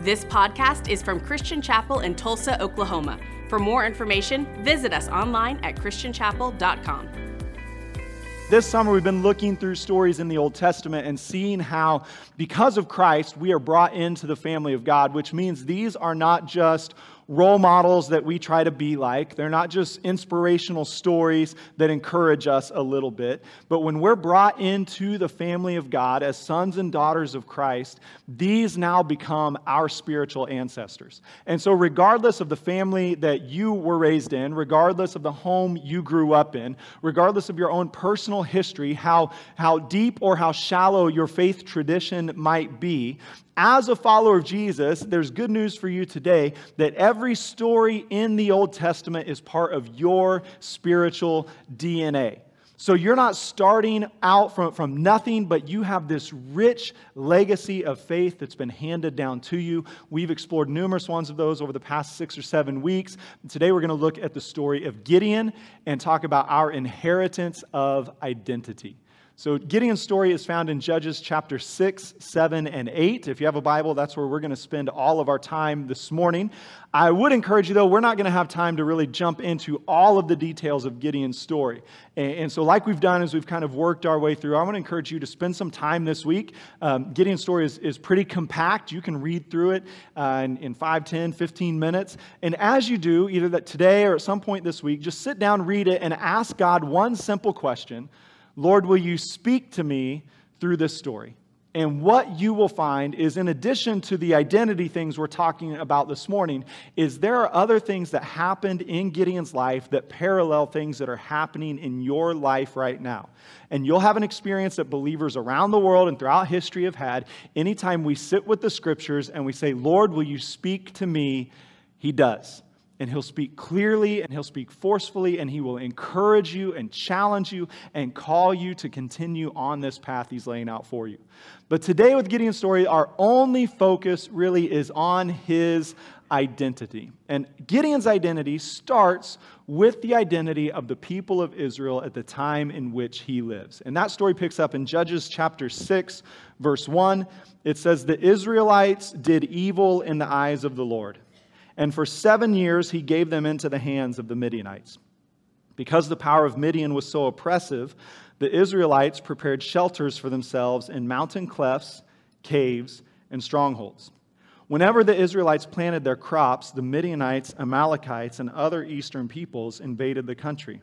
This podcast is from Christian Chapel in Tulsa, Oklahoma. For more information, visit us online at christianchapel.com. This summer, we've been looking through stories in the Old Testament and seeing how, because of Christ, we are brought into the family of God, which means these are not just role models that we try to be like. They're not just inspirational stories that encourage us a little bit. But when we're brought into the family of God as sons and daughters of Christ, these now become our spiritual ancestors. And so, regardless of the family that you were raised in, regardless of the home you grew up in, regardless of your own personal history, how, how deep or how shallow your faith tradition might be, as a follower of Jesus, there's good news for you today that every story in the Old Testament is part of your spiritual DNA. So you're not starting out from, from nothing, but you have this rich legacy of faith that's been handed down to you. We've explored numerous ones of those over the past six or seven weeks. Today we're going to look at the story of Gideon and talk about our inheritance of identity. So, Gideon's story is found in Judges chapter 6, 7, and 8. If you have a Bible, that's where we're going to spend all of our time this morning. I would encourage you, though, we're not going to have time to really jump into all of the details of Gideon's story. And, so, like we've done as we've kind of worked our way through, I want to encourage you to spend some time this week. Um, Gideon's story is, is pretty compact. You can read through it uh, in, in 5, 10, 15 minutes. And as you do, either that today or at some point this week, just sit down, read it, and ask God one simple question. Lord, will you speak to me through this story? And what you will find is, in addition to the identity things we're talking about this morning, is there are other things that happened in Gideon's life that parallel things that are happening in your life right now. And you'll have an experience that believers around the world and throughout history have had. Anytime we sit with the scriptures and we say, Lord, will you speak to me? He does and he'll speak clearly and he'll speak forcefully and he will encourage you and challenge you and call you to continue on this path he's laying out for you. But today, with Gideon's story, our only focus really is on his identity. And Gideon's identity starts with the identity of the people of Israel at the time in which he lives. And that story picks up in Judges chapter 6, verse 1. It says, The Israelites did evil in the eyes of the Lord and for seven years he gave them into the hands of the Midianites. Because the power of Midian was so oppressive, the Israelites prepared shelters for themselves in mountain clefts, caves, and strongholds. Whenever the Israelites planted their crops, the Midianites, Amalekites, and other eastern peoples invaded the country.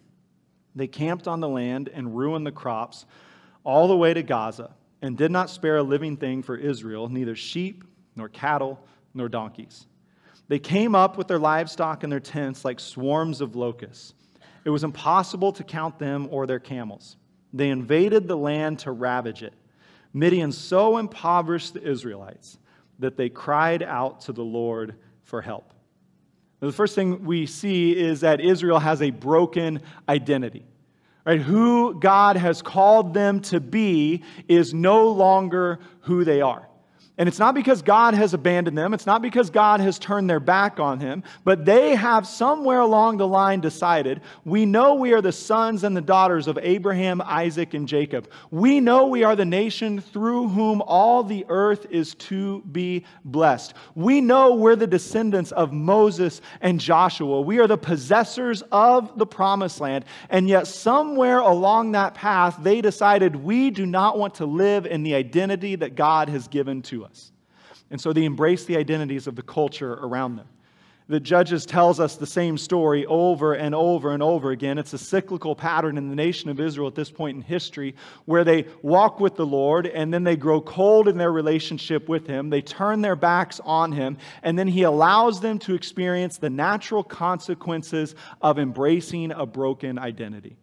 They camped on the land and ruined the crops all the way to Gaza and did not spare a living thing for Israel, neither sheep, nor cattle, nor donkeys. They came up with their livestock and their tents like swarms of locusts. It was impossible to count them or their camels. They invaded the land to ravage it. Midian so impoverished the Israelites that they cried out to the Lord for help. Now, the first thing we see is that Israel has a broken identity. Right? Who God has called them to be is no longer who they are. And it's not because God has abandoned them, it's not because God has turned their back on him, but they have somewhere along the line decided we know we are the sons and the daughters of Abraham, Isaac, and Jacob. We know we are the nation through whom all the earth is to be blessed. We know we're the descendants of Moses and Joshua. We are the possessors of the promised land. And yet, somewhere along that path, they decided we do not want to live in the identity that God has given to us. And so they embrace the identities of the culture around them. The Judges tells us the same story over and over and over again. It's a cyclical pattern in the nation of Israel at this point in history where they walk with the Lord and then they grow cold in their relationship with Him. They turn their backs on Him and then He allows them to experience the natural consequences of embracing a broken identity.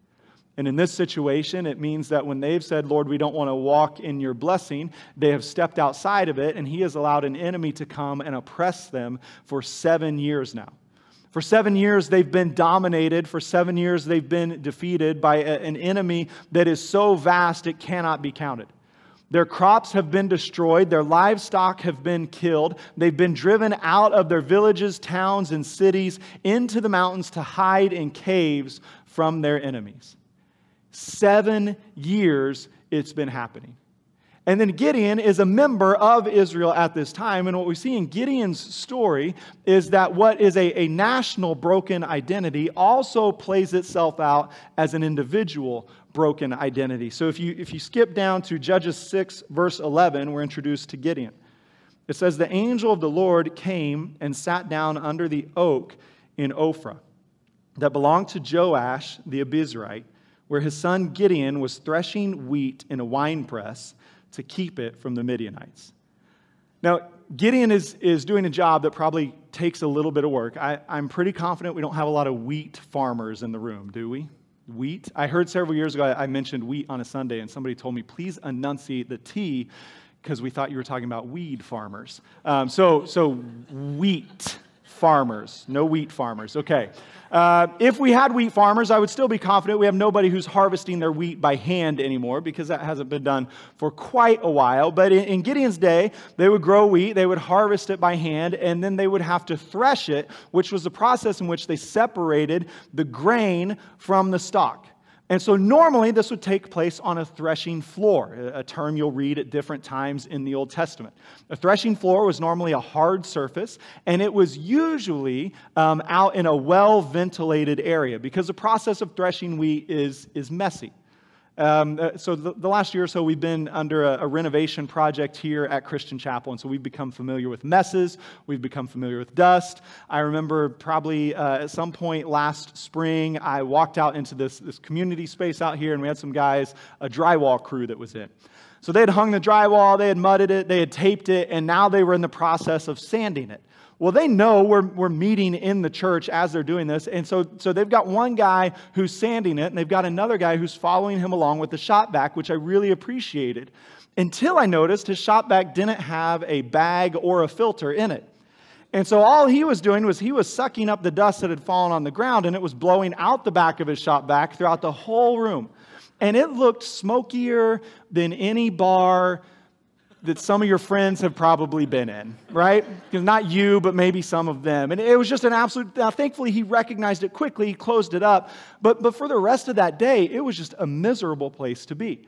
And in this situation, it means that when they've said, Lord, we don't want to walk in your blessing, they have stepped outside of it, and He has allowed an enemy to come and oppress them for seven years now. For seven years, they've been dominated. For seven years, they've been defeated by a, an enemy that is so vast it cannot be counted. Their crops have been destroyed. Their livestock have been killed. They've been driven out of their villages, towns, and cities into the mountains to hide in caves from their enemies. Seven years it's been happening. And then Gideon is a member of Israel at this time. And what we see in Gideon's story is that what is a, a national broken identity also plays itself out as an individual broken identity. So if you, if you skip down to Judges 6, verse 11, we're introduced to Gideon. It says, The angel of the Lord came and sat down under the oak in Ophrah that belonged to Joash the Abiezrite, where his son Gideon was threshing wheat in a winepress to keep it from the Midianites. Now, Gideon is, is doing a job that probably takes a little bit of work. I, I'm pretty confident we don't have a lot of wheat farmers in the room, do we? Wheat? I heard several years ago I mentioned wheat on a Sunday, and somebody told me, please enunciate the T because we thought you were talking about weed farmers. Um, so, so wheat farmers, no wheat farmers. Okay. Uh, if we had wheat farmers, I would still be confident we have nobody who's harvesting their wheat by hand anymore because that hasn't been done for quite a while. But in, in Gideon's day, they would grow wheat, they would harvest it by hand, and then they would have to thresh it, which was the process in which they separated the grain from the stalk. And so normally this would take place on a threshing floor, a term you'll read at different times in the Old Testament. A threshing floor was normally a hard surface, and it was usually um, out in a well ventilated area because the process of threshing wheat is, is messy. Um, uh, so, the, the, last year or so, we've been under a, a, renovation project here at Christian Chapel. And so, we've become familiar with messes, we've become familiar with dust. I remember probably uh, at some point last spring, I walked out into this, this community space out here, and we had some guys, a drywall crew that was in. So, they had hung the drywall, they had mudded it, they had taped it, and now they were in the process of sanding it. Well, they know we're, we're meeting in the church as they're doing this. And so, so they've got one guy who's sanding it, and they've got another guy who's following him along with the shop vac, which I really appreciated. Until I noticed his shop vac didn't have a bag or a filter in it. And so all he was doing was he was sucking up the dust that had fallen on the ground, and it was blowing out the back of his shop vac throughout the whole room. And it looked smokier than any bar that some of your friends have probably been in, right? Because not you, but maybe some of them. And it was just an absolute, now thankfully he recognized it quickly, he closed it up. But, but for the rest of that day, it was just a miserable place to be.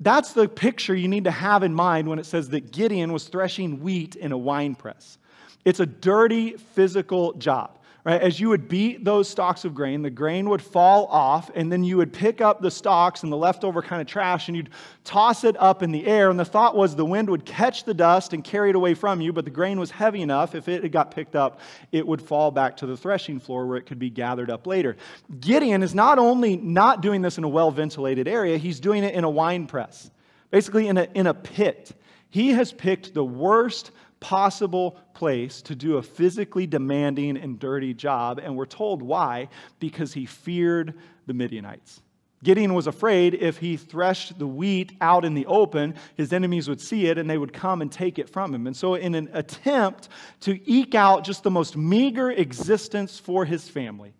That's the picture you need to have in mind when it says that Gideon was threshing wheat in a wine press. It's a dirty physical job right? As you would beat those stalks of grain, the grain would fall off, and then you would pick up the stalks and the leftover kind of trash and you'd toss it up in the air. And the thought was the wind would catch the dust and carry it away from you, but the grain was heavy enough, if it got picked up, it would fall back to the threshing floor where it could be gathered up later. Gideon is not only not doing this in a well ventilated area, he's doing it in a wine press, basically in a, in a pit. He has picked the worst possible place to do a physically demanding and dirty job. And we're told why because he feared the Midianites. Gideon was afraid if he threshed the wheat out in the open, his enemies would see it and they would come and take it from him. And so, in an attempt to eke out just the most meager existence for his family,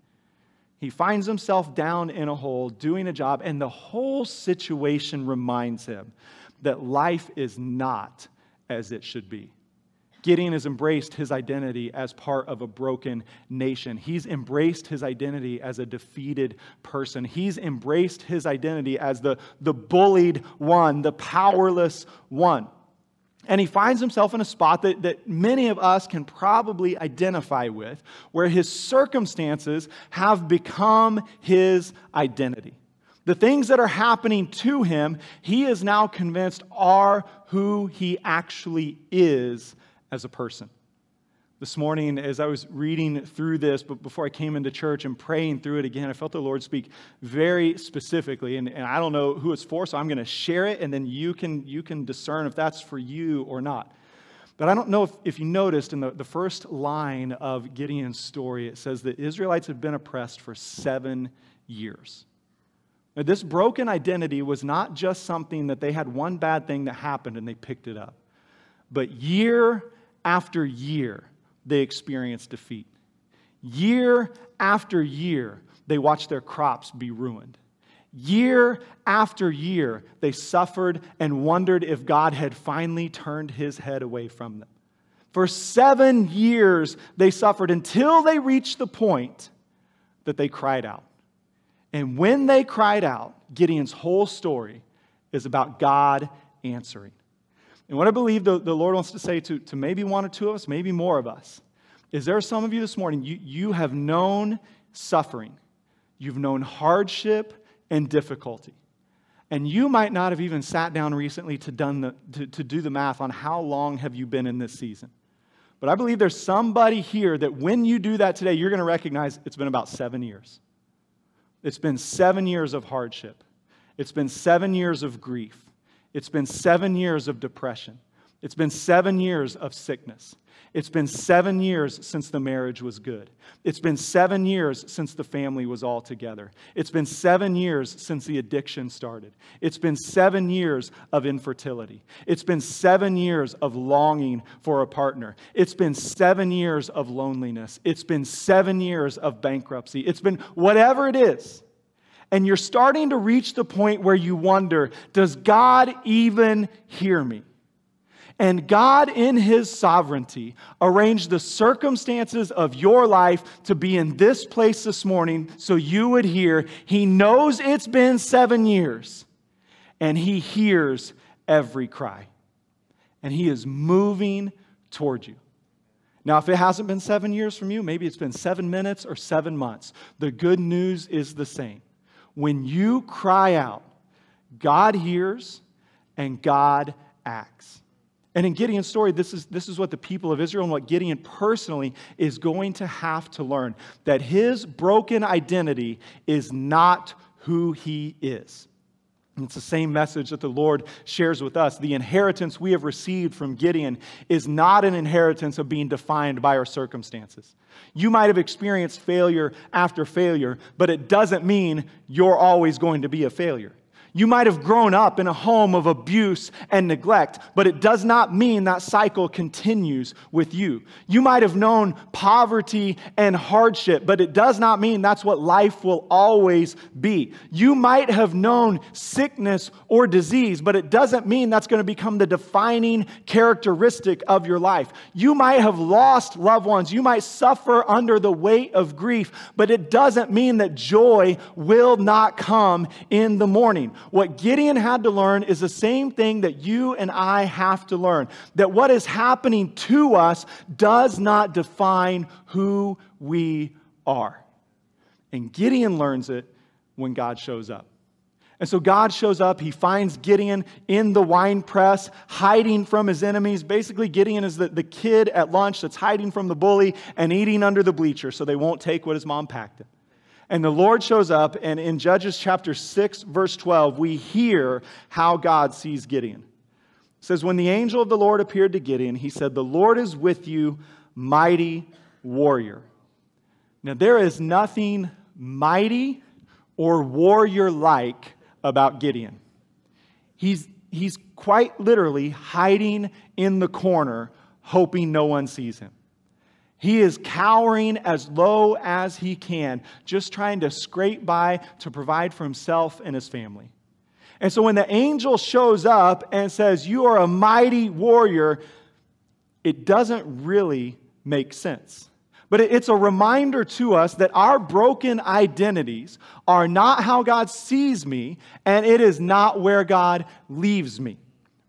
he finds himself down in a hole doing a job, and the whole situation reminds him that life is not as it should be. Gideon has embraced his identity as part of a broken nation. He's embraced his identity as a defeated person. He's embraced his identity as the, the bullied one, the powerless one. And he finds himself in a spot that, that many of us can probably identify with, where his circumstances have become his identity. The things that are happening to him, he is now convinced are who he actually is as a person. This morning, as I was reading through this, but before I came into church and praying through it again, I felt the Lord speak very specifically. And, and I don't know who it's for, so I'm going to share it, and then you can, you can discern if that's for you or not. But I don't know if, if you noticed in the, the first line of Gideon's story, it says that Israelites had been oppressed for seven years. Now, this broken identity was not just something that they had one bad thing that happened and they picked it up, but year after year, they experienced defeat. Year after year, they watched their crops be ruined. Year after year, they suffered and wondered if God had finally turned his head away from them. For seven years, they suffered until they reached the point that they cried out. And when they cried out, Gideon's whole story is about God answering. And what I believe the, the Lord wants to say to, to maybe one or two of us, maybe more of us, is there are some of you this morning, you, you have known suffering, you've known hardship and difficulty. And you might not have even sat down recently to, done the, to, to do the math on how long have you been in this season. But I believe there's somebody here that when you do that today, you're going to recognize it's been about seven years. It's been seven years of hardship. It's been seven years of grief. It's been seven years of depression. It's been seven years of sickness. It's been seven years since the marriage was good. It's been seven years since the family was all together. It's been seven years since the addiction started. It's been seven years of infertility. It's been seven years of longing for a partner. It's been seven years of loneliness. It's been seven years of bankruptcy. It's been whatever it is. And you're starting to reach the point where you wonder does God even hear me? And God, in His sovereignty, arranged the circumstances of your life to be in this place this morning so you would hear. He knows it's been seven years, and He hears every cry. And He is moving toward you. Now, if it hasn't been seven years from you, maybe it's been seven minutes or seven months. The good news is the same. When you cry out, God hears and God acts. And in Gideon's story, this is, this is what the people of Israel and what Gideon personally is going to have to learn that his broken identity is not who he is. It's the same message that the Lord shares with us. The inheritance we have received from Gideon is not an inheritance of being defined by our circumstances. You might have experienced failure after failure, but it doesn't mean you're always going to be a failure. You might have grown up in a home of abuse and neglect, but it does not mean that cycle continues with you. You might have known poverty and hardship, but it does not mean that's what life will always be. You might have known sickness or disease, but it doesn't mean that's going to become the defining characteristic of your life. You might have lost loved ones. You might suffer under the weight of grief, but it doesn't mean that joy will not come in the morning. What Gideon had to learn is the same thing that you and I have to learn that what is happening to us does not define who we are. And Gideon learns it when God shows up. And so God shows up. He finds Gideon in the wine press, hiding from his enemies. Basically, Gideon is the, the kid at lunch that's hiding from the bully and eating under the bleacher so they won't take what his mom packed him. And the Lord shows up, and in Judges chapter 6, verse 12, we hear how God sees Gideon. It says, When the angel of the Lord appeared to Gideon, he said, The Lord is with you, mighty warrior. Now, there is nothing mighty or warrior like about Gideon. He's, he's quite literally hiding in the corner, hoping no one sees him. He is cowering as low as he can, just trying to scrape by to provide for himself and his family. And so when the angel shows up and says, You are a mighty warrior, it doesn't really make sense. But it's a reminder to us that our broken identities are not how God sees me, and it is not where God leaves me.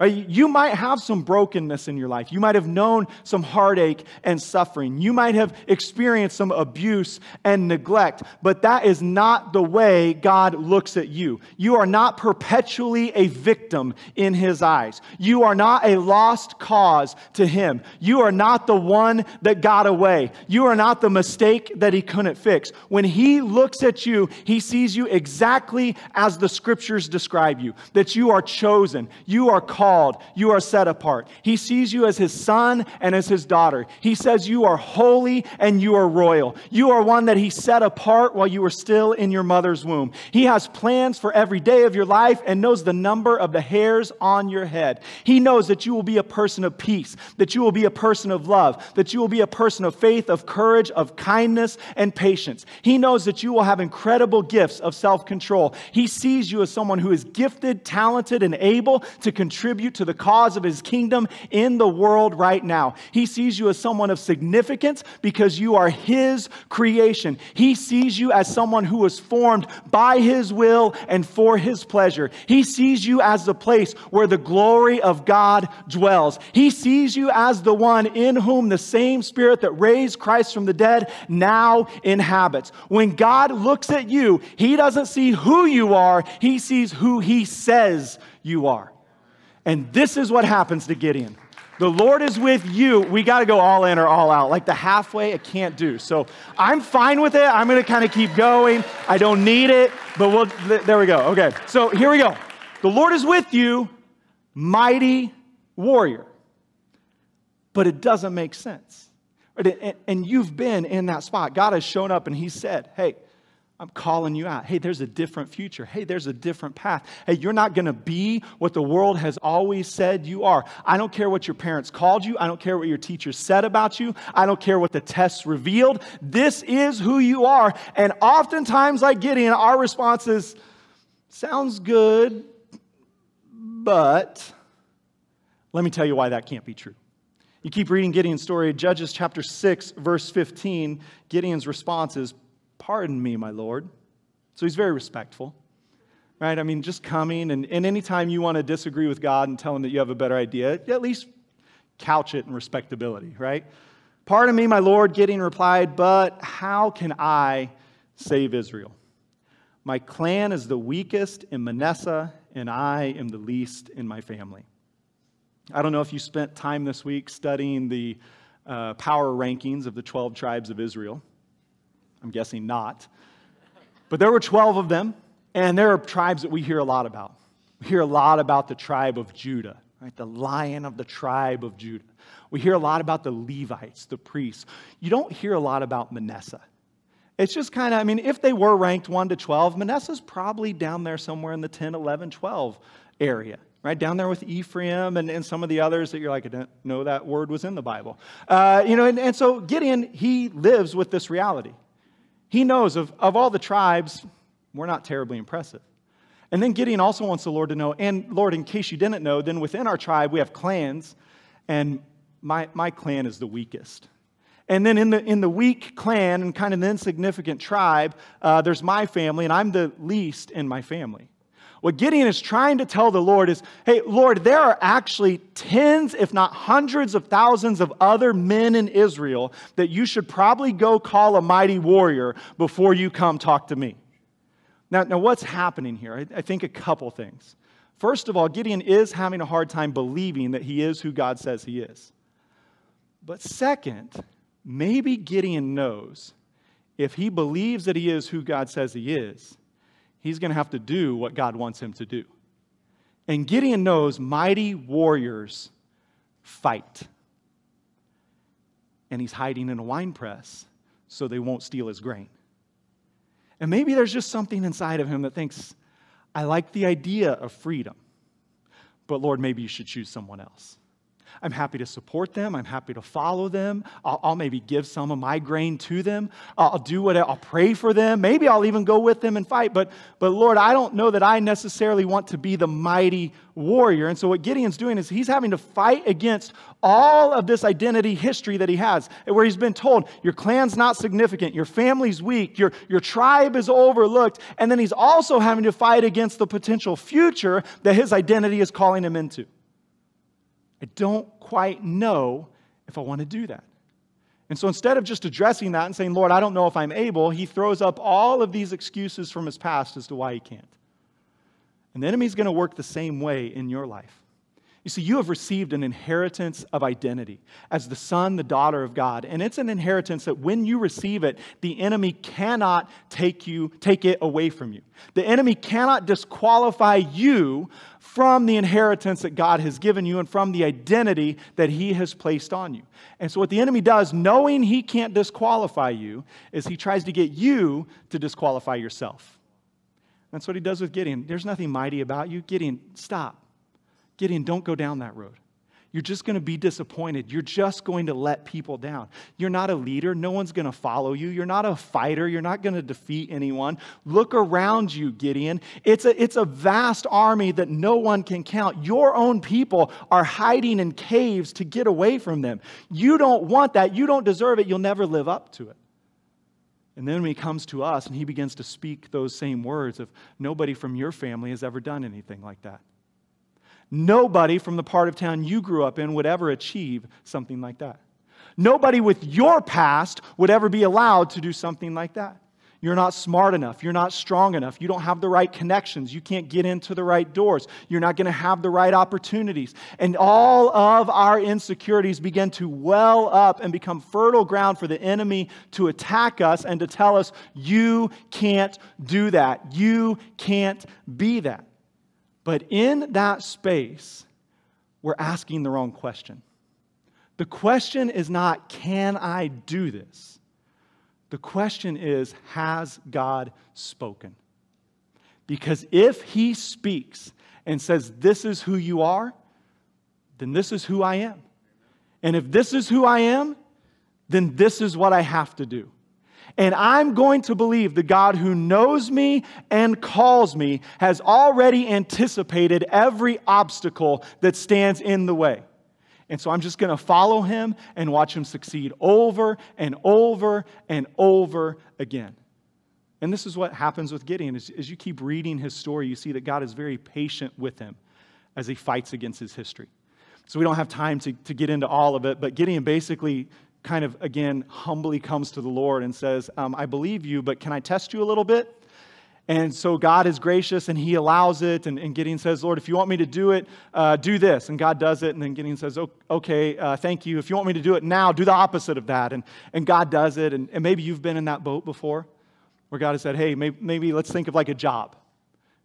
You might have some brokenness in your life. You might have known some heartache and suffering. You might have experienced some abuse and neglect, but that is not the way God looks at you. You are not perpetually a victim in His eyes. You are not a lost cause to Him. You are not the one that got away. You are not the mistake that He couldn't fix. When He looks at you, He sees you exactly as the scriptures describe you that you are chosen, you are called called, you are set apart. He sees you as his son and as his daughter. He says you are holy and you are royal. You are one that he set apart while you were still in your mother's womb. He has plans for every day of your life and knows the number of the hairs on your head. He knows that you will be a person of peace, that you will be a person of love, that you will be a person of faith, of courage, of kindness, and patience. He knows that you will have incredible gifts of self control. He sees you as someone who is gifted, talented, and able to contribute contribute to the cause of his kingdom in the world right now. He sees you as someone of significance because you are his creation. He sees you as someone who was formed by his will and for his pleasure. He sees you as the place where the glory of God dwells. He sees you as the one in whom the same spirit that raised Christ from the dead now inhabits. When God looks at you, he doesn't see who you are, he sees who he says you are. And this is what happens to Gideon. The Lord is with you. We got to go all in or all out. Like the halfway, it can't do. So I'm fine with it. I'm going to kind of keep going. I don't need it, but we'll, there we go. Okay. So here we go. The Lord is with you, mighty warrior. But it doesn't make sense. And you've been in that spot. God has shown up and He said, Hey, I'm calling you out. Hey, there's a different future. Hey, there's a different path. Hey, you're not going to be what the world has always said you are. I don't care what your parents called you. I don't care what your teachers said about you. I don't care what the tests revealed. This is who you are. And oftentimes, like Gideon, our response is, sounds good, but let me tell you why that can't be true. You keep reading Gideon's story, Judges chapter 6, verse 15. Gideon's response is, Pardon me, my Lord. So he's very respectful, right? I mean, just coming, and, and anytime you want to disagree with God and tell him that you have a better idea, at least couch it in respectability, right? Pardon me, my Lord, Gideon replied, but how can I save Israel? My clan is the weakest in Manasseh, and I am the least in my family. I don't know if you spent time this week studying the uh, power rankings of the 12 tribes of Israel. I'm guessing not. But there were 12 of them, and there are tribes that we hear a lot about. We hear a lot about the tribe of Judah, right? The lion of the tribe of Judah. We hear a lot about the Levites, the priests. You don't hear a lot about Manasseh. It's just kind of, I mean, if they were ranked 1 to 12, Manasseh's probably down there somewhere in the 10, 11, 12 area, right? Down there with Ephraim and, and some of the others that you're like, I didn't know that word was in the Bible. Uh, you know, and, and so Gideon, he lives with this reality. He knows of, of all the tribes, we're not terribly impressive. And then Gideon also wants the Lord to know, and Lord, in case you didn't know, then within our tribe we have clans, and my, my clan is the weakest. And then in the, in the weak clan and kind of the insignificant tribe, uh, there's my family, and I'm the least in my family. What Gideon is trying to tell the Lord is hey, Lord, there are actually tens, if not hundreds of thousands of other men in Israel that you should probably go call a mighty warrior before you come talk to me. Now, now what's happening here? I, I think a couple things. First of all, Gideon is having a hard time believing that he is who God says he is. But second, maybe Gideon knows if he believes that he is who God says he is, he's going to have to do what God wants him to do. And Gideon knows mighty warriors fight. And he's hiding in a wine press so they won't steal his grain. And maybe there's just something inside of him that thinks, I like the idea of freedom, but Lord, maybe you should choose someone else. I'm happy to support them. I'm happy to follow them. I'll, I'll maybe give some of my grain to them. I'll, I'll do what I'll pray for them. Maybe I'll even go with them and fight. But, but Lord, I don't know that I necessarily want to be the mighty warrior. And so what Gideon's doing is he's having to fight against all of this identity history that he has, where he's been told, your clan's not significant, your family's weak, your, your tribe is overlooked. And then he's also having to fight against the potential future that his identity is calling him into. I don't quite know if I want to do that. And so instead of just addressing that and saying, Lord, I don't know if I'm able, he throws up all of these excuses from his past as to why he can't. And the enemy's going to work the same way in your life. You see, you have received an inheritance of identity as the son, the daughter of God. And it's an inheritance that when you receive it, the enemy cannot take you, take it away from you. The enemy cannot disqualify you from the inheritance that God has given you and from the identity that he has placed on you. And so what the enemy does, knowing he can't disqualify you, is he tries to get you to disqualify yourself. That's what he does with Gideon. There's nothing mighty about you. Gideon, stop. Gideon, don't go down that road. You're just going to be disappointed. You're just going to let people down. You're not a leader. No one's going to follow you. You're not a fighter. You're not going to defeat anyone. Look around you, Gideon. It's a, it's a vast army that no one can count. Your own people are hiding in caves to get away from them. You don't want that. You don't deserve it. You'll never live up to it. And then when he comes to us and he begins to speak those same words of nobody from your family has ever done anything like that. Nobody from the part of town you grew up in would ever achieve something like that. Nobody with your past would ever be allowed to do something like that. You're not smart enough. You're not strong enough. You don't have the right connections. You can't get into the right doors. You're not going to have the right opportunities. And all of our insecurities begin to well up and become fertile ground for the enemy to attack us and to tell us, you can't do that. You can't be that. But in that space, we're asking the wrong question. The question is not, can I do this? The question is, has God spoken? Because if He speaks and says, this is who you are, then this is who I am. And if this is who I am, then this is what I have to do. And I'm going to believe the God who knows me and calls me has already anticipated every obstacle that stands in the way. And so I'm just going to follow him and watch him succeed over and over and over again. And this is what happens with Gideon. As, you keep reading his story, you see that God is very patient with him as he fights against his history. So we don't have time to, to get into all of it, but Gideon basically kind of, again, humbly comes to the Lord and says, um, I believe you, but can I test you a little bit? And so God is gracious and he allows it. And, and Gideon says, Lord, if you want me to do it, uh, do this. And God does it. And then Gideon says, Okay, uh, thank you. If you want me to do it now, do the opposite of that. And, and God does it. And, and maybe you've been in that boat before where God has said, Hey, maybe, maybe let's think of like a job.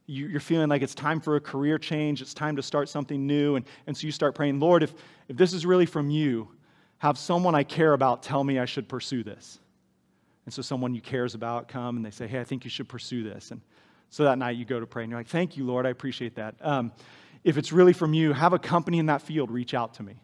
You, you're feeling like it's time for a career change, it's time to start something new. And, and so you start praying, Lord, if, if this is really from you, have someone I care about tell me I should pursue this. And so someone you cares about come and they say, hey, I think you should pursue this. And so that night you go to pray and you're like, thank you, Lord, I appreciate that. Um, if it's really from you, have a company in that field reach out to me.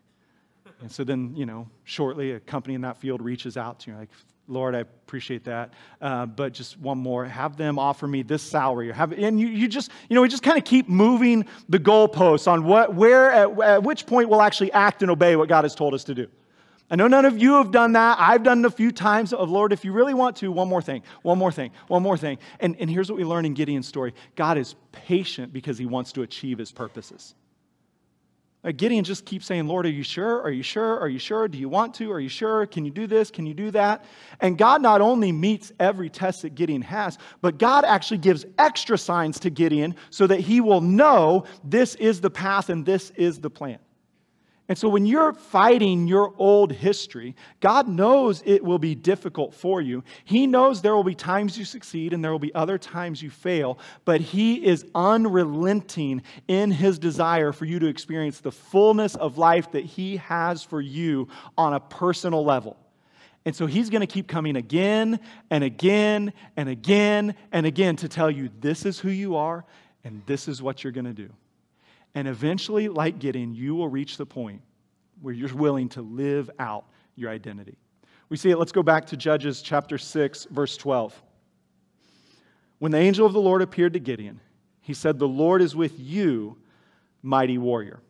And so then, you know, shortly a company in that field reaches out to you, like, Lord, I appreciate that. Uh, but just one more, have them offer me this salary. Or have, and you, you just, you know, we just kind of keep moving the goalposts on what, where, at, at which point we'll actually act and obey what God has told us to do. I know none of you have done that. I've done it a few times of Lord, if you really want to, one more thing, one more thing, one more thing. And, and here's what we learn in Gideon's story God is patient because he wants to achieve his purposes. Like Gideon just keeps saying, Lord, are you sure? Are you sure? Are you sure? Do you want to? Are you sure? Can you do this? Can you do that? And God not only meets every test that Gideon has, but God actually gives extra signs to Gideon so that he will know this is the path and this is the plan. And so when you're fighting your old history, God knows it will be difficult for you. He knows there will be times you succeed and there will be other times you fail, but He is unrelenting in His desire for you to experience the fullness of life that He has for you on a personal level. And so He's going to keep coming again and again and again and again to tell you this is who you are and this is what you're going to do. And eventually, like Gideon, you will reach the point where you're willing to live out your identity. We see it. Let's go back to Judges chapter 6, verse 12. When the angel of the Lord appeared to Gideon, he said, The Lord is with you, mighty warrior.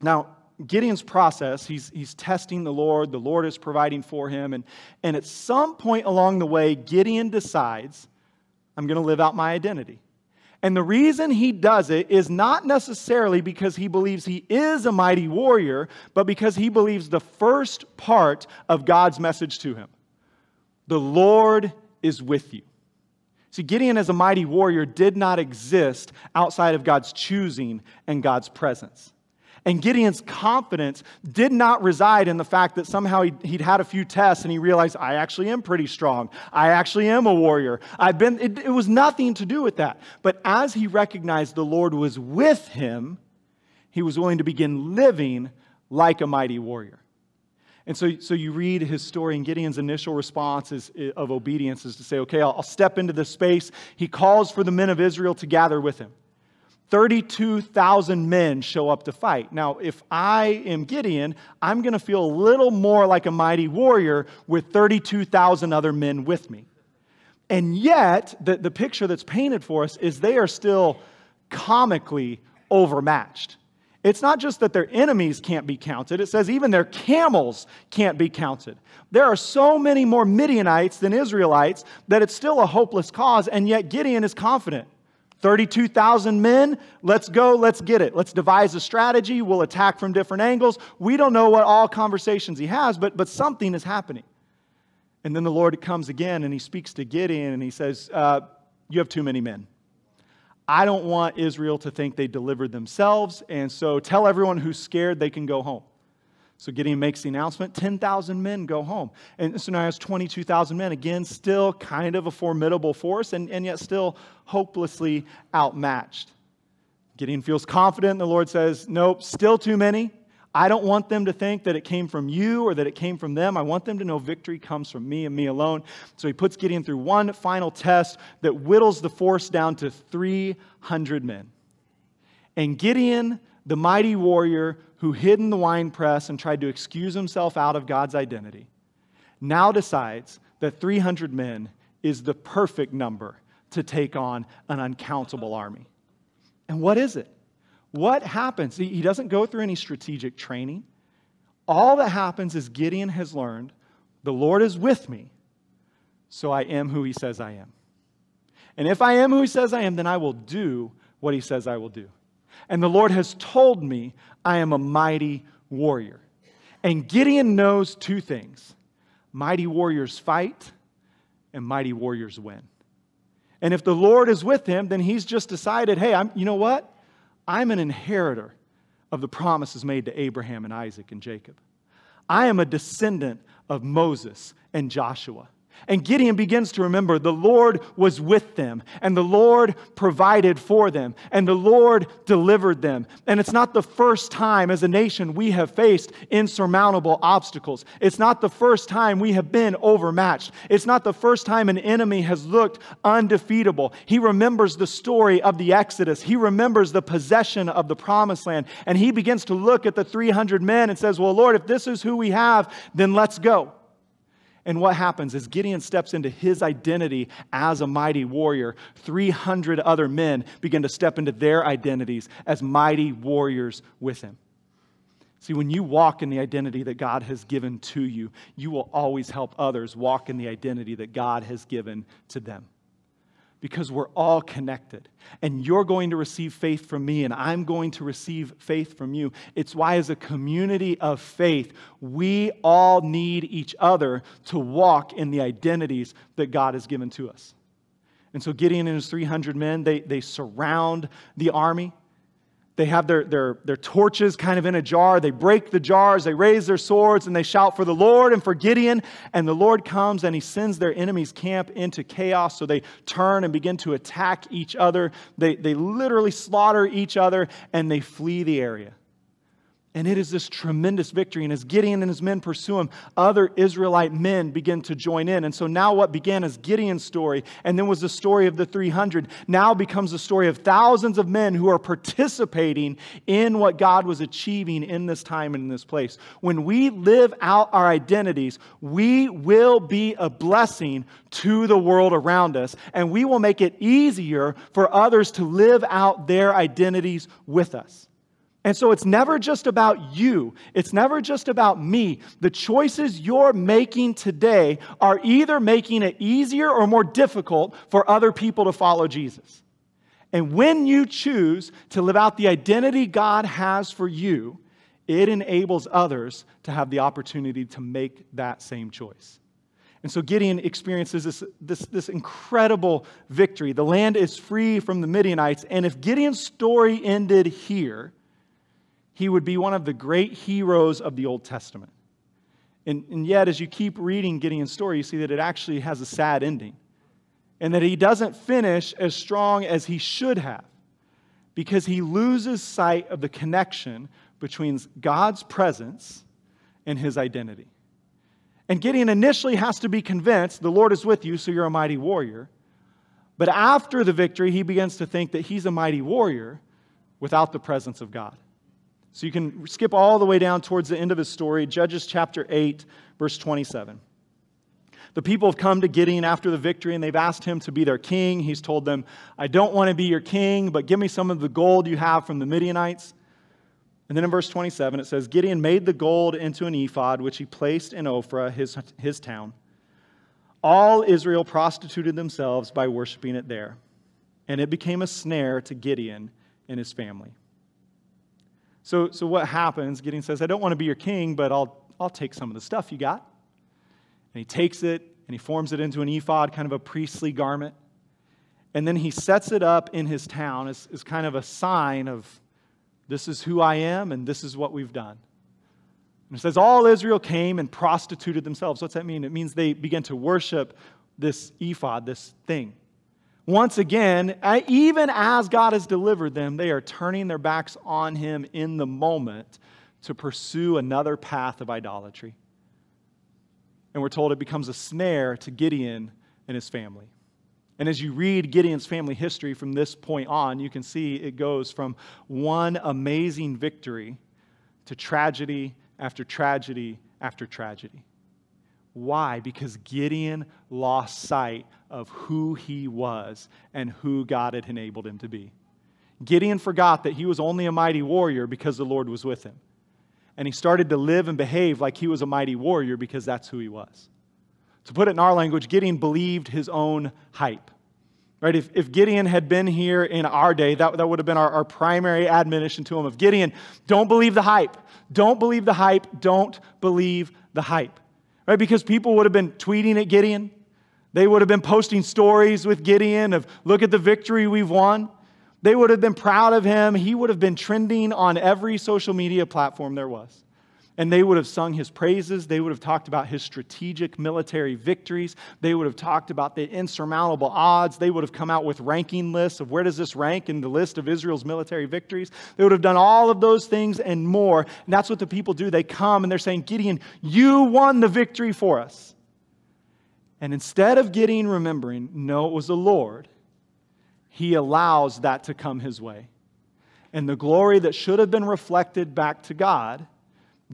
Now, Gideon's process, he's, he's testing the Lord, the Lord is providing for him, and, and at some point along the way, Gideon decides, I'm going to live out my identity. And the reason he does it is not necessarily because he believes he is a mighty warrior, but because he believes the first part of God's message to him the Lord is with you. See, Gideon as a mighty warrior did not exist outside of God's choosing and God's presence. And Gideon's confidence did not reside in the fact that somehow he'd, he'd, had a few tests and he realized, I actually am pretty strong. I actually am a warrior. I've been, it, it was nothing to do with that. But as he recognized the Lord was with him, he was willing to begin living like a mighty warrior. And so, so you read his story, and Gideon's initial response is, of obedience is to say, Okay, I'll, I'll step into this space. He calls for the men of Israel to gather with him. 32,000 men show up to fight. Now, if I am Gideon, I'm going to feel a little more like a mighty warrior with 32,000 other men with me. And yet, the, the picture that's painted for us is they are still comically overmatched. It's not just that their enemies can't be counted, it says even their camels can't be counted. There are so many more Midianites than Israelites that it's still a hopeless cause, and yet Gideon is confident. 32,000 men, let's go, let's get it. Let's devise a strategy, we'll attack from different angles. We don't know what all conversations he has, but, but something is happening. And then the Lord comes again and he speaks to Gideon and he says, uh, You have too many men. I don't want Israel to think they delivered themselves, and so tell everyone who's scared they can go home. So Gideon makes the announcement 10,000 men go home. And so now has 22,000 men. Again, still kind of a formidable force, and, and yet still hopelessly outmatched. Gideon feels confident, and the Lord says, Nope, still too many. I don't want them to think that it came from you or that it came from them. I want them to know victory comes from me and me alone. So he puts Gideon through one final test that whittles the force down to 300 men. And Gideon, the mighty warrior who hid in the winepress and tried to excuse himself out of God's identity, now decides that 300 men is the perfect number to take on an uncountable army. And what is it? What happens? He doesn't go through any strategic training. All that happens is Gideon has learned the Lord is with me, so I am who he says I am. And if I am who he says I am, then I will do what he says I will do. And the Lord has told me I am a mighty warrior. And Gideon knows two things mighty warriors fight, and mighty warriors win. And if the Lord is with him, then he's just decided, hey, I'm, you know what? I'm an inheritor of the promises made to Abraham and Isaac and Jacob. I am a descendant of Moses and Joshua. And Gideon begins to remember the Lord was with them, and the Lord provided for them, and the Lord delivered them. And it's not the first time as a nation we have faced insurmountable obstacles. It's not the first time we have been overmatched. It's not the first time an enemy has looked undefeatable. He remembers the story of the Exodus, he remembers the possession of the promised land, and he begins to look at the 300 men and says, Well, Lord, if this is who we have, then let's go. And what happens is Gideon steps into his identity as a mighty warrior. 300 other men begin to step into their identities as mighty warriors with him. See, when you walk in the identity that God has given to you, you will always help others walk in the identity that God has given to them because we're all connected. And you're going to receive faith from me, and I'm going to receive faith from you. It's why, as a community of faith, we all need each other to walk in the identities that God has given to us. And so Gideon and his 300 men, they, they surround the army. They have their, their, their torches kind of in a jar. They break the jars, they raise their swords, and they shout for the Lord and for Gideon. And the Lord comes and he sends their enemies' camp into chaos. So they turn and begin to attack each other. They, they literally slaughter each other and they flee the area. And it is this tremendous victory. And as Gideon and his men pursue him, other Israelite men begin to join in. And so now what began as Gideon's story and then was the story of the 300 now becomes the story of thousands of men who are participating in what God was achieving in this time and in this place. When we live out our identities, we will be a blessing to the world around us. And we will make it easier for others to live out their identities with us. And so it's never just about you. It's never just about me. The choices you're making today are either making it easier or more difficult for other people to follow Jesus. And when you choose to live out the identity God has for you, it enables others to have the opportunity to make that same choice. And so Gideon experiences this, this, this incredible victory. The land is free from the Midianites. And if Gideon's story ended here, he would be one of the great heroes of the Old Testament. And, and yet, as you keep reading Gideon's story, you see that it actually has a sad ending. And that he doesn't finish as strong as he should have because he loses sight of the connection between God's presence and his identity. And Gideon initially has to be convinced the Lord is with you, so you're a mighty warrior. But after the victory, he begins to think that he's a mighty warrior without the presence of God. So you can skip all the way down towards the end of his story, Judges chapter 8, verse 27. The people have come to Gideon after the victory and they've asked him to be their king. He's told them, I don't want to be your king, but give me some of the gold you have from the Midianites. And then in verse 27, it says Gideon made the gold into an ephod, which he placed in Ophrah, his, his town. All Israel prostituted themselves by worshiping it there, and it became a snare to Gideon and his family. So, so what happens? Gideon says, I don't want to be your king, but I'll, I'll take some of the stuff you got. And he takes it and he forms it into an ephod, kind of a priestly garment. And then he sets it up in his town as, as kind of a sign of this is who I am and this is what we've done. And it says, All Israel came and prostituted themselves. What's that mean? It means they began to worship this ephod, this thing. Once again, even as God has delivered them, they are turning their backs on Him in the moment to pursue another path of idolatry. And we're told it becomes a snare to Gideon and his family. And as you read Gideon's family history from this point on, you can see it goes from one amazing victory to tragedy after tragedy after tragedy. Why? Because Gideon lost sight of who he was and who God had enabled him to be. Gideon forgot that he was only a mighty warrior because the Lord was with him. And he started to live and behave like he was a mighty warrior because that's who he was. To put it in our language, Gideon believed his own hype. Right? If, if Gideon had been here in our day, that, that would have been our, our primary admonition to him of Gideon, don't believe the hype. Don't believe the hype. Don't believe the hype. Right? Because people would have been tweeting at Gideon. They would have been posting stories with Gideon of, look at the victory we've won. They would have been proud of him. He would have been trending on every social media platform there was. And they would have sung his praises. They would have talked about his strategic military victories. They would have talked about the insurmountable odds. They would have come out with ranking lists of where does this rank in the list of Israel's military victories. They would have done all of those things and more. And that's what the people do. They come and they're saying, Gideon, you won the victory for us. And instead of Gideon remembering, no, it was the Lord, he allows that to come his way. And the glory that should have been reflected back to God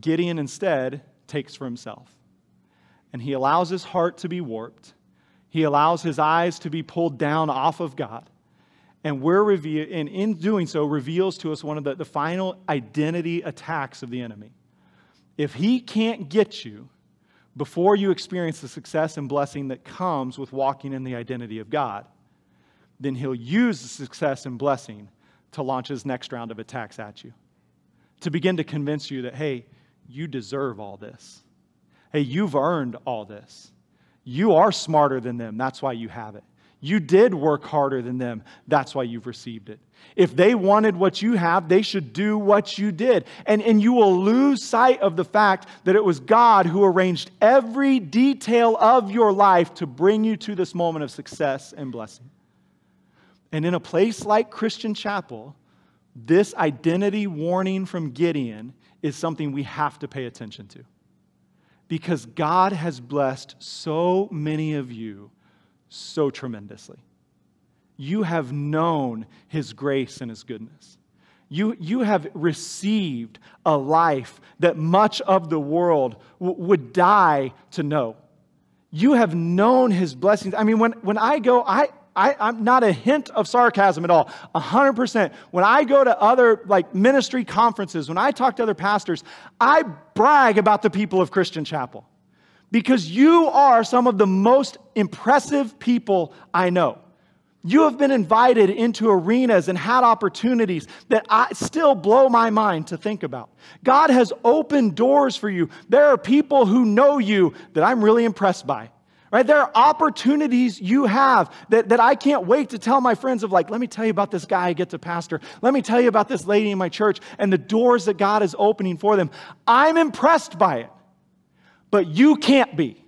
Gideon instead takes for himself. And he allows his heart to be warped. He allows his eyes to be pulled down off of God. And we're reve- and in doing so reveals to us one of the, the final identity attacks of the enemy. If he can't get you before you experience the success and blessing that comes with walking in the identity of God, then he'll use the success and blessing to launch his next round of attacks at you. To begin to convince you that, hey, you deserve all this. Hey, you've earned all this. You are smarter than them. That's why you have it. You did work harder than them. That's why you've received it. If they wanted what you have, they should do what you did. And, and you will lose sight of the fact that it was God who arranged every detail of your life to bring you to this moment of success and blessing. And in a place like Christian Chapel, this identity warning from Gideon is something we have to pay attention to. Because God has blessed so many of you so tremendously. You have known His grace and His goodness. You, you have received a life that much of the world w- would die to know. You have known His blessings. I mean, when, when I go, I, I, am not a hint of sarcasm at all. 100%. When I go to other like ministry conferences, when I talk to other pastors, I brag about the people of Christian Chapel because you are some of the most impressive people I know. You have been invited into arenas and had opportunities that I still blow my mind to think about. God has opened doors for you. There are people who know you that I'm really impressed by. Right? There are opportunities you have that, that I can't wait to tell my friends of like, let me tell you about this guy I get to pastor. Let me tell you about this lady in my church and the doors that God is opening for them. I'm impressed by it. But you can't be.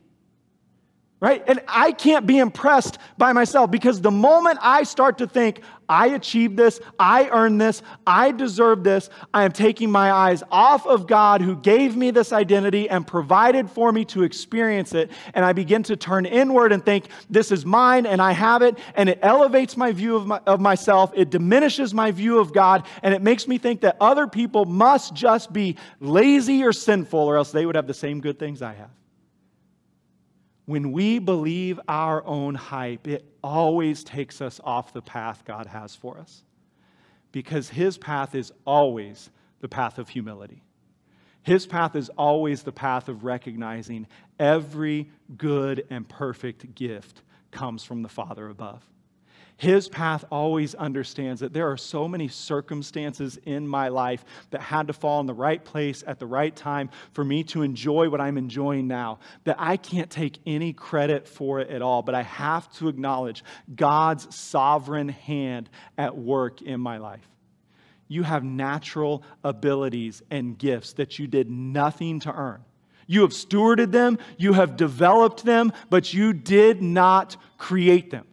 Right? And I can't be impressed by myself because the moment I start to think, I achieved this, I earned this, I deserve this, I am taking my eyes off of God who gave me this identity and provided for me to experience it. And I begin to turn inward and think, this is mine and I have it. And it elevates my view of, my, of myself, it diminishes my view of God, and it makes me think that other people must just be lazy or sinful, or else they would have the same good things I have. When we believe our own hype, it always takes us off the path God has for us. Because His path is always the path of humility. His path is always the path of recognizing every good and perfect gift comes from the Father above. His path always understands that there are so many circumstances in my life that had to fall in the right place at the right time for me to enjoy what I'm enjoying now, that I can't take any credit for it at all, but I have to acknowledge God's sovereign hand at work in my life. You have natural abilities and gifts that you did nothing to earn. You have stewarded them, you have developed them, but you did not create them.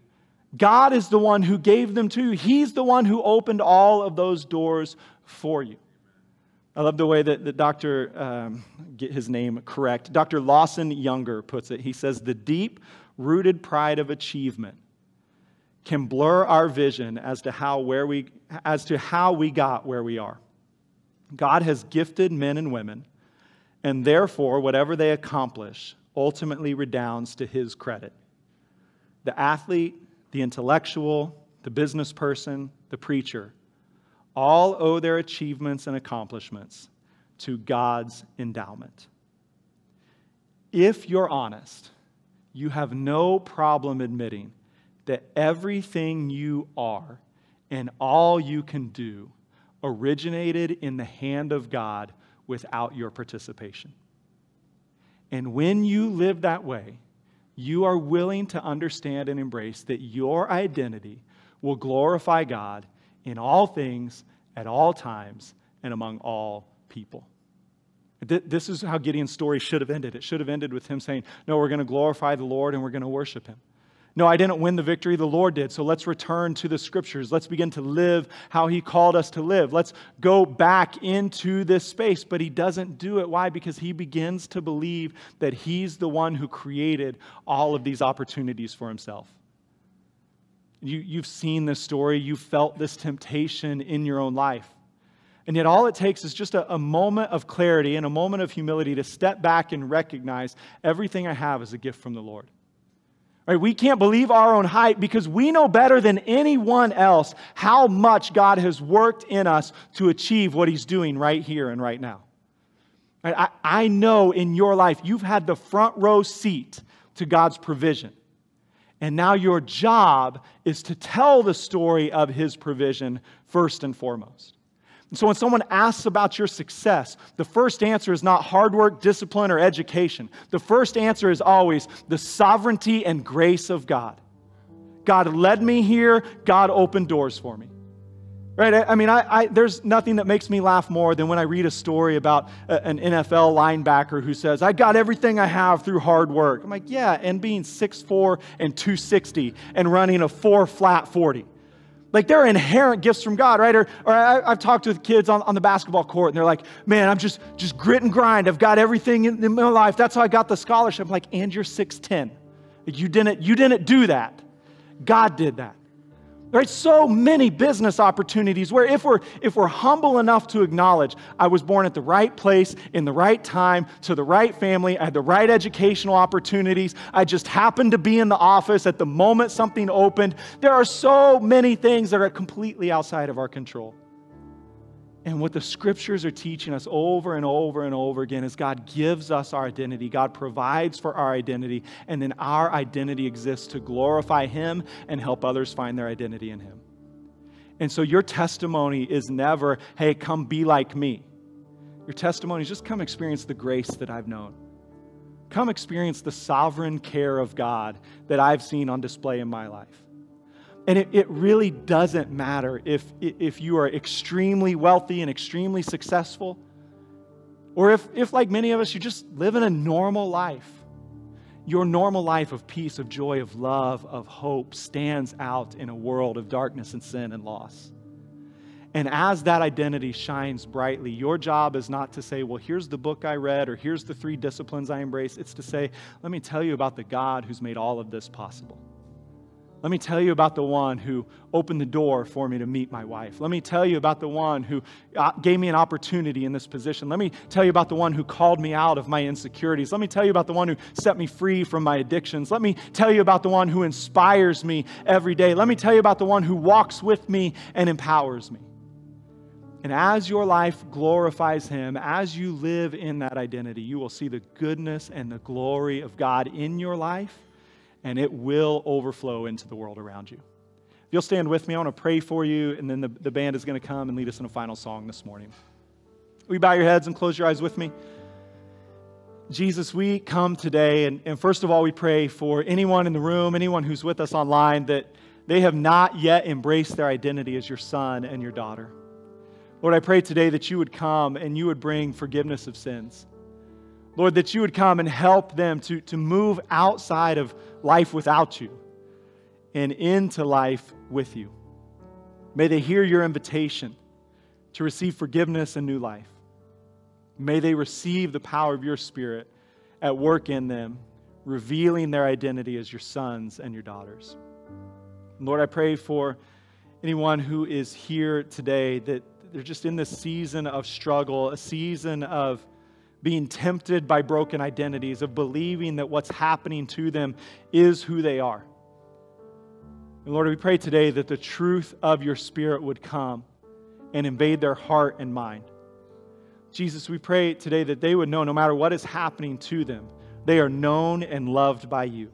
God is the one who gave them to you. He's the one who opened all of those doors for you. I love the way that, the Dr. Um, get his name correct. Dr. Lawson Younger puts it. He says, The deep rooted pride of achievement can blur our vision as to how, where we, as to how we got where we are. God has gifted men and women, and therefore, whatever they accomplish ultimately redounds to his credit. The athlete the intellectual, the business person, the preacher, all owe their achievements and accomplishments to God's endowment. If you're honest, you have no problem admitting that everything you are and all you can do originated in the hand of God without your participation. And when you live that way, you are willing to understand and embrace that your identity will glorify God in all things, at all times, and among all people. This is how Gideon's story should have ended. It should have ended with him saying, No, we're going to glorify the Lord and we're going to worship him. No, I didn't win the victory, the Lord did. So let's return to the scriptures. Let's begin to live how He called us to live. Let's go back into this space. But He doesn't do it. Why? Because He begins to believe that He's the one who created all of these opportunities for Himself. You, you've seen this story, you've felt this temptation in your own life. And yet, all it takes is just a, a, moment of clarity and a moment of humility to step back and recognize everything I have is a gift from the Lord. Right? We can't believe our own hype because we know better than anyone else how much God has worked in us to achieve what He's doing right here and right now. Right? I, I know in your life you've had the front row seat to God's provision. And now your job is to tell the story of His provision first and foremost. And so when someone asks about your success, the first answer is not hard work, discipline, or education. The first answer is always the sovereignty and grace of God. God led me here, God opened doors for me. Right? I mean, I, I, there's nothing that makes me laugh more than when I read a story about a, an NFL linebacker who says, I got everything I have through hard work. I'm like, yeah, and being 6'4 and 260 and running a four flat 40. Like there are inherent gifts from God, right? Or, or I, have talked with kids on, on the basketball court and they're like, man, I'm just, just grit and grind. I've got everything in, in my life. That's how I got the scholarship. I'm like, and you're 6'10. You didn't, you didn't do that. God did that. Right? So many business opportunities where if we're if we're humble enough to acknowledge I was born at the right place in the right time to the right family, I had the right educational opportunities, I just happened to be in the office at the moment something opened. There are so many things that are completely outside of our control. And what the scriptures are teaching us over and over and over again is God gives us our identity, God provides for our identity, and then our identity exists to glorify Him and help others find their identity in Him. And so your testimony is never, hey, come be like me. Your testimony is just come experience the grace that I've known. Come experience the sovereign care of God that I've seen on display in my life. And it, it really doesn't matter if, if you are extremely wealthy and extremely successful, or if, if, like many of us, you just live in a normal life. your normal life of peace, of joy, of love, of hope stands out in a world of darkness and sin and loss. And as that identity shines brightly, your job is not to say, well, here's the book I read or here's the three disciplines I embrace. It's to say, let me tell you about the God who's made all of this possible. Let me tell you about the one who opened the door for me to meet my wife. Let me tell you about the one who uh, gave me an opportunity in this position. Let me tell you about the one who called me out of my insecurities. Let me tell you about the one who set me free from my addictions. Let me tell you about the one who inspires me every day. Let me tell you about the one who walks with me and empowers me. And as your life glorifies Him, as you live in that identity, you will see the goodness and the glory of God in your life and it will overflow into the world around you. If you'll stand with me, I want to pray for you, and then the, the band is going to come and lead us in a final song this morning. Will you bow your heads and close your eyes with me? Jesus, we come today, and, and first of all, we pray for anyone in the room, anyone who's with us online, that they have not yet embraced their identity as your son and your daughter. Lord, I pray today that you would come and you would bring forgiveness of sins. Lord, that you would come and help them to, to move outside of life without you and into life with you. May they hear your invitation to receive forgiveness and new life. May they receive the power of your Spirit at work in them, revealing their identity as your sons and your daughters. Lord, I pray for anyone who is here today that they're just in this season of struggle, a season of being tempted by broken identities, of believing that what's happening to them is who they are. And Lord, we pray today that the truth of your Spirit would come and invade their heart and mind. Jesus, we pray today that they would know no matter what is happening to them, they are known and loved by you.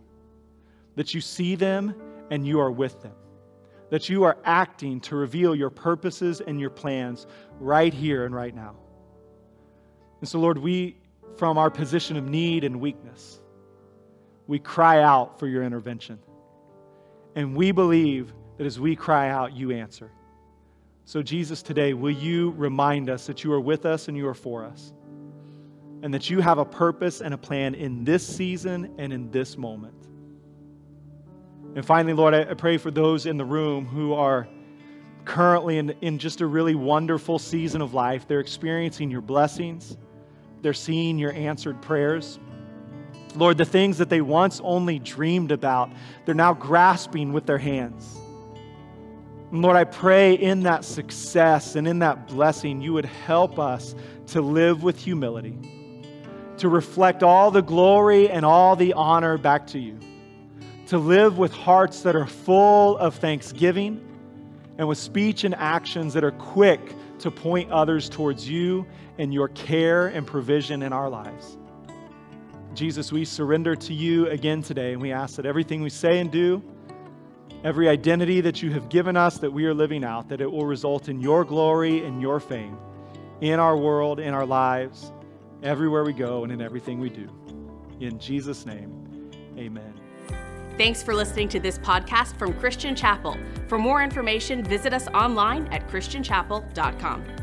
That you see them and you are with them. That you are acting to reveal your purposes and your plans right here and right now. And so, Lord, we, from our position of need and weakness, we cry out for your intervention. And we believe that as we cry out, you answer. So, Jesus, today, will you remind us that you are with us and you are for us? And that you have a purpose and a plan in this season and in this moment. And finally, Lord, I pray for those in the room who are currently in, in just a really wonderful season of life. They're experiencing your blessings they're seeing your answered prayers. Lord, the things that they once only dreamed about, they're now grasping with their hands. And Lord, I pray in that success and in that blessing, you would help us to live with humility, to reflect all the glory and all the honor back to you, to live with hearts that are full of thanksgiving and with speech and actions that are quick to point others towards you and your care and provision in our lives. Jesus, we surrender to you again today, and we ask that everything we say and do, every identity that you have given us that we are living out, that it will result in your glory and your fame in our world, in our lives, everywhere we go, and in everything we do. In Jesus' name, amen. Thanks for listening to this podcast from Christian Chapel. For more information, visit us online at christianchapel.com.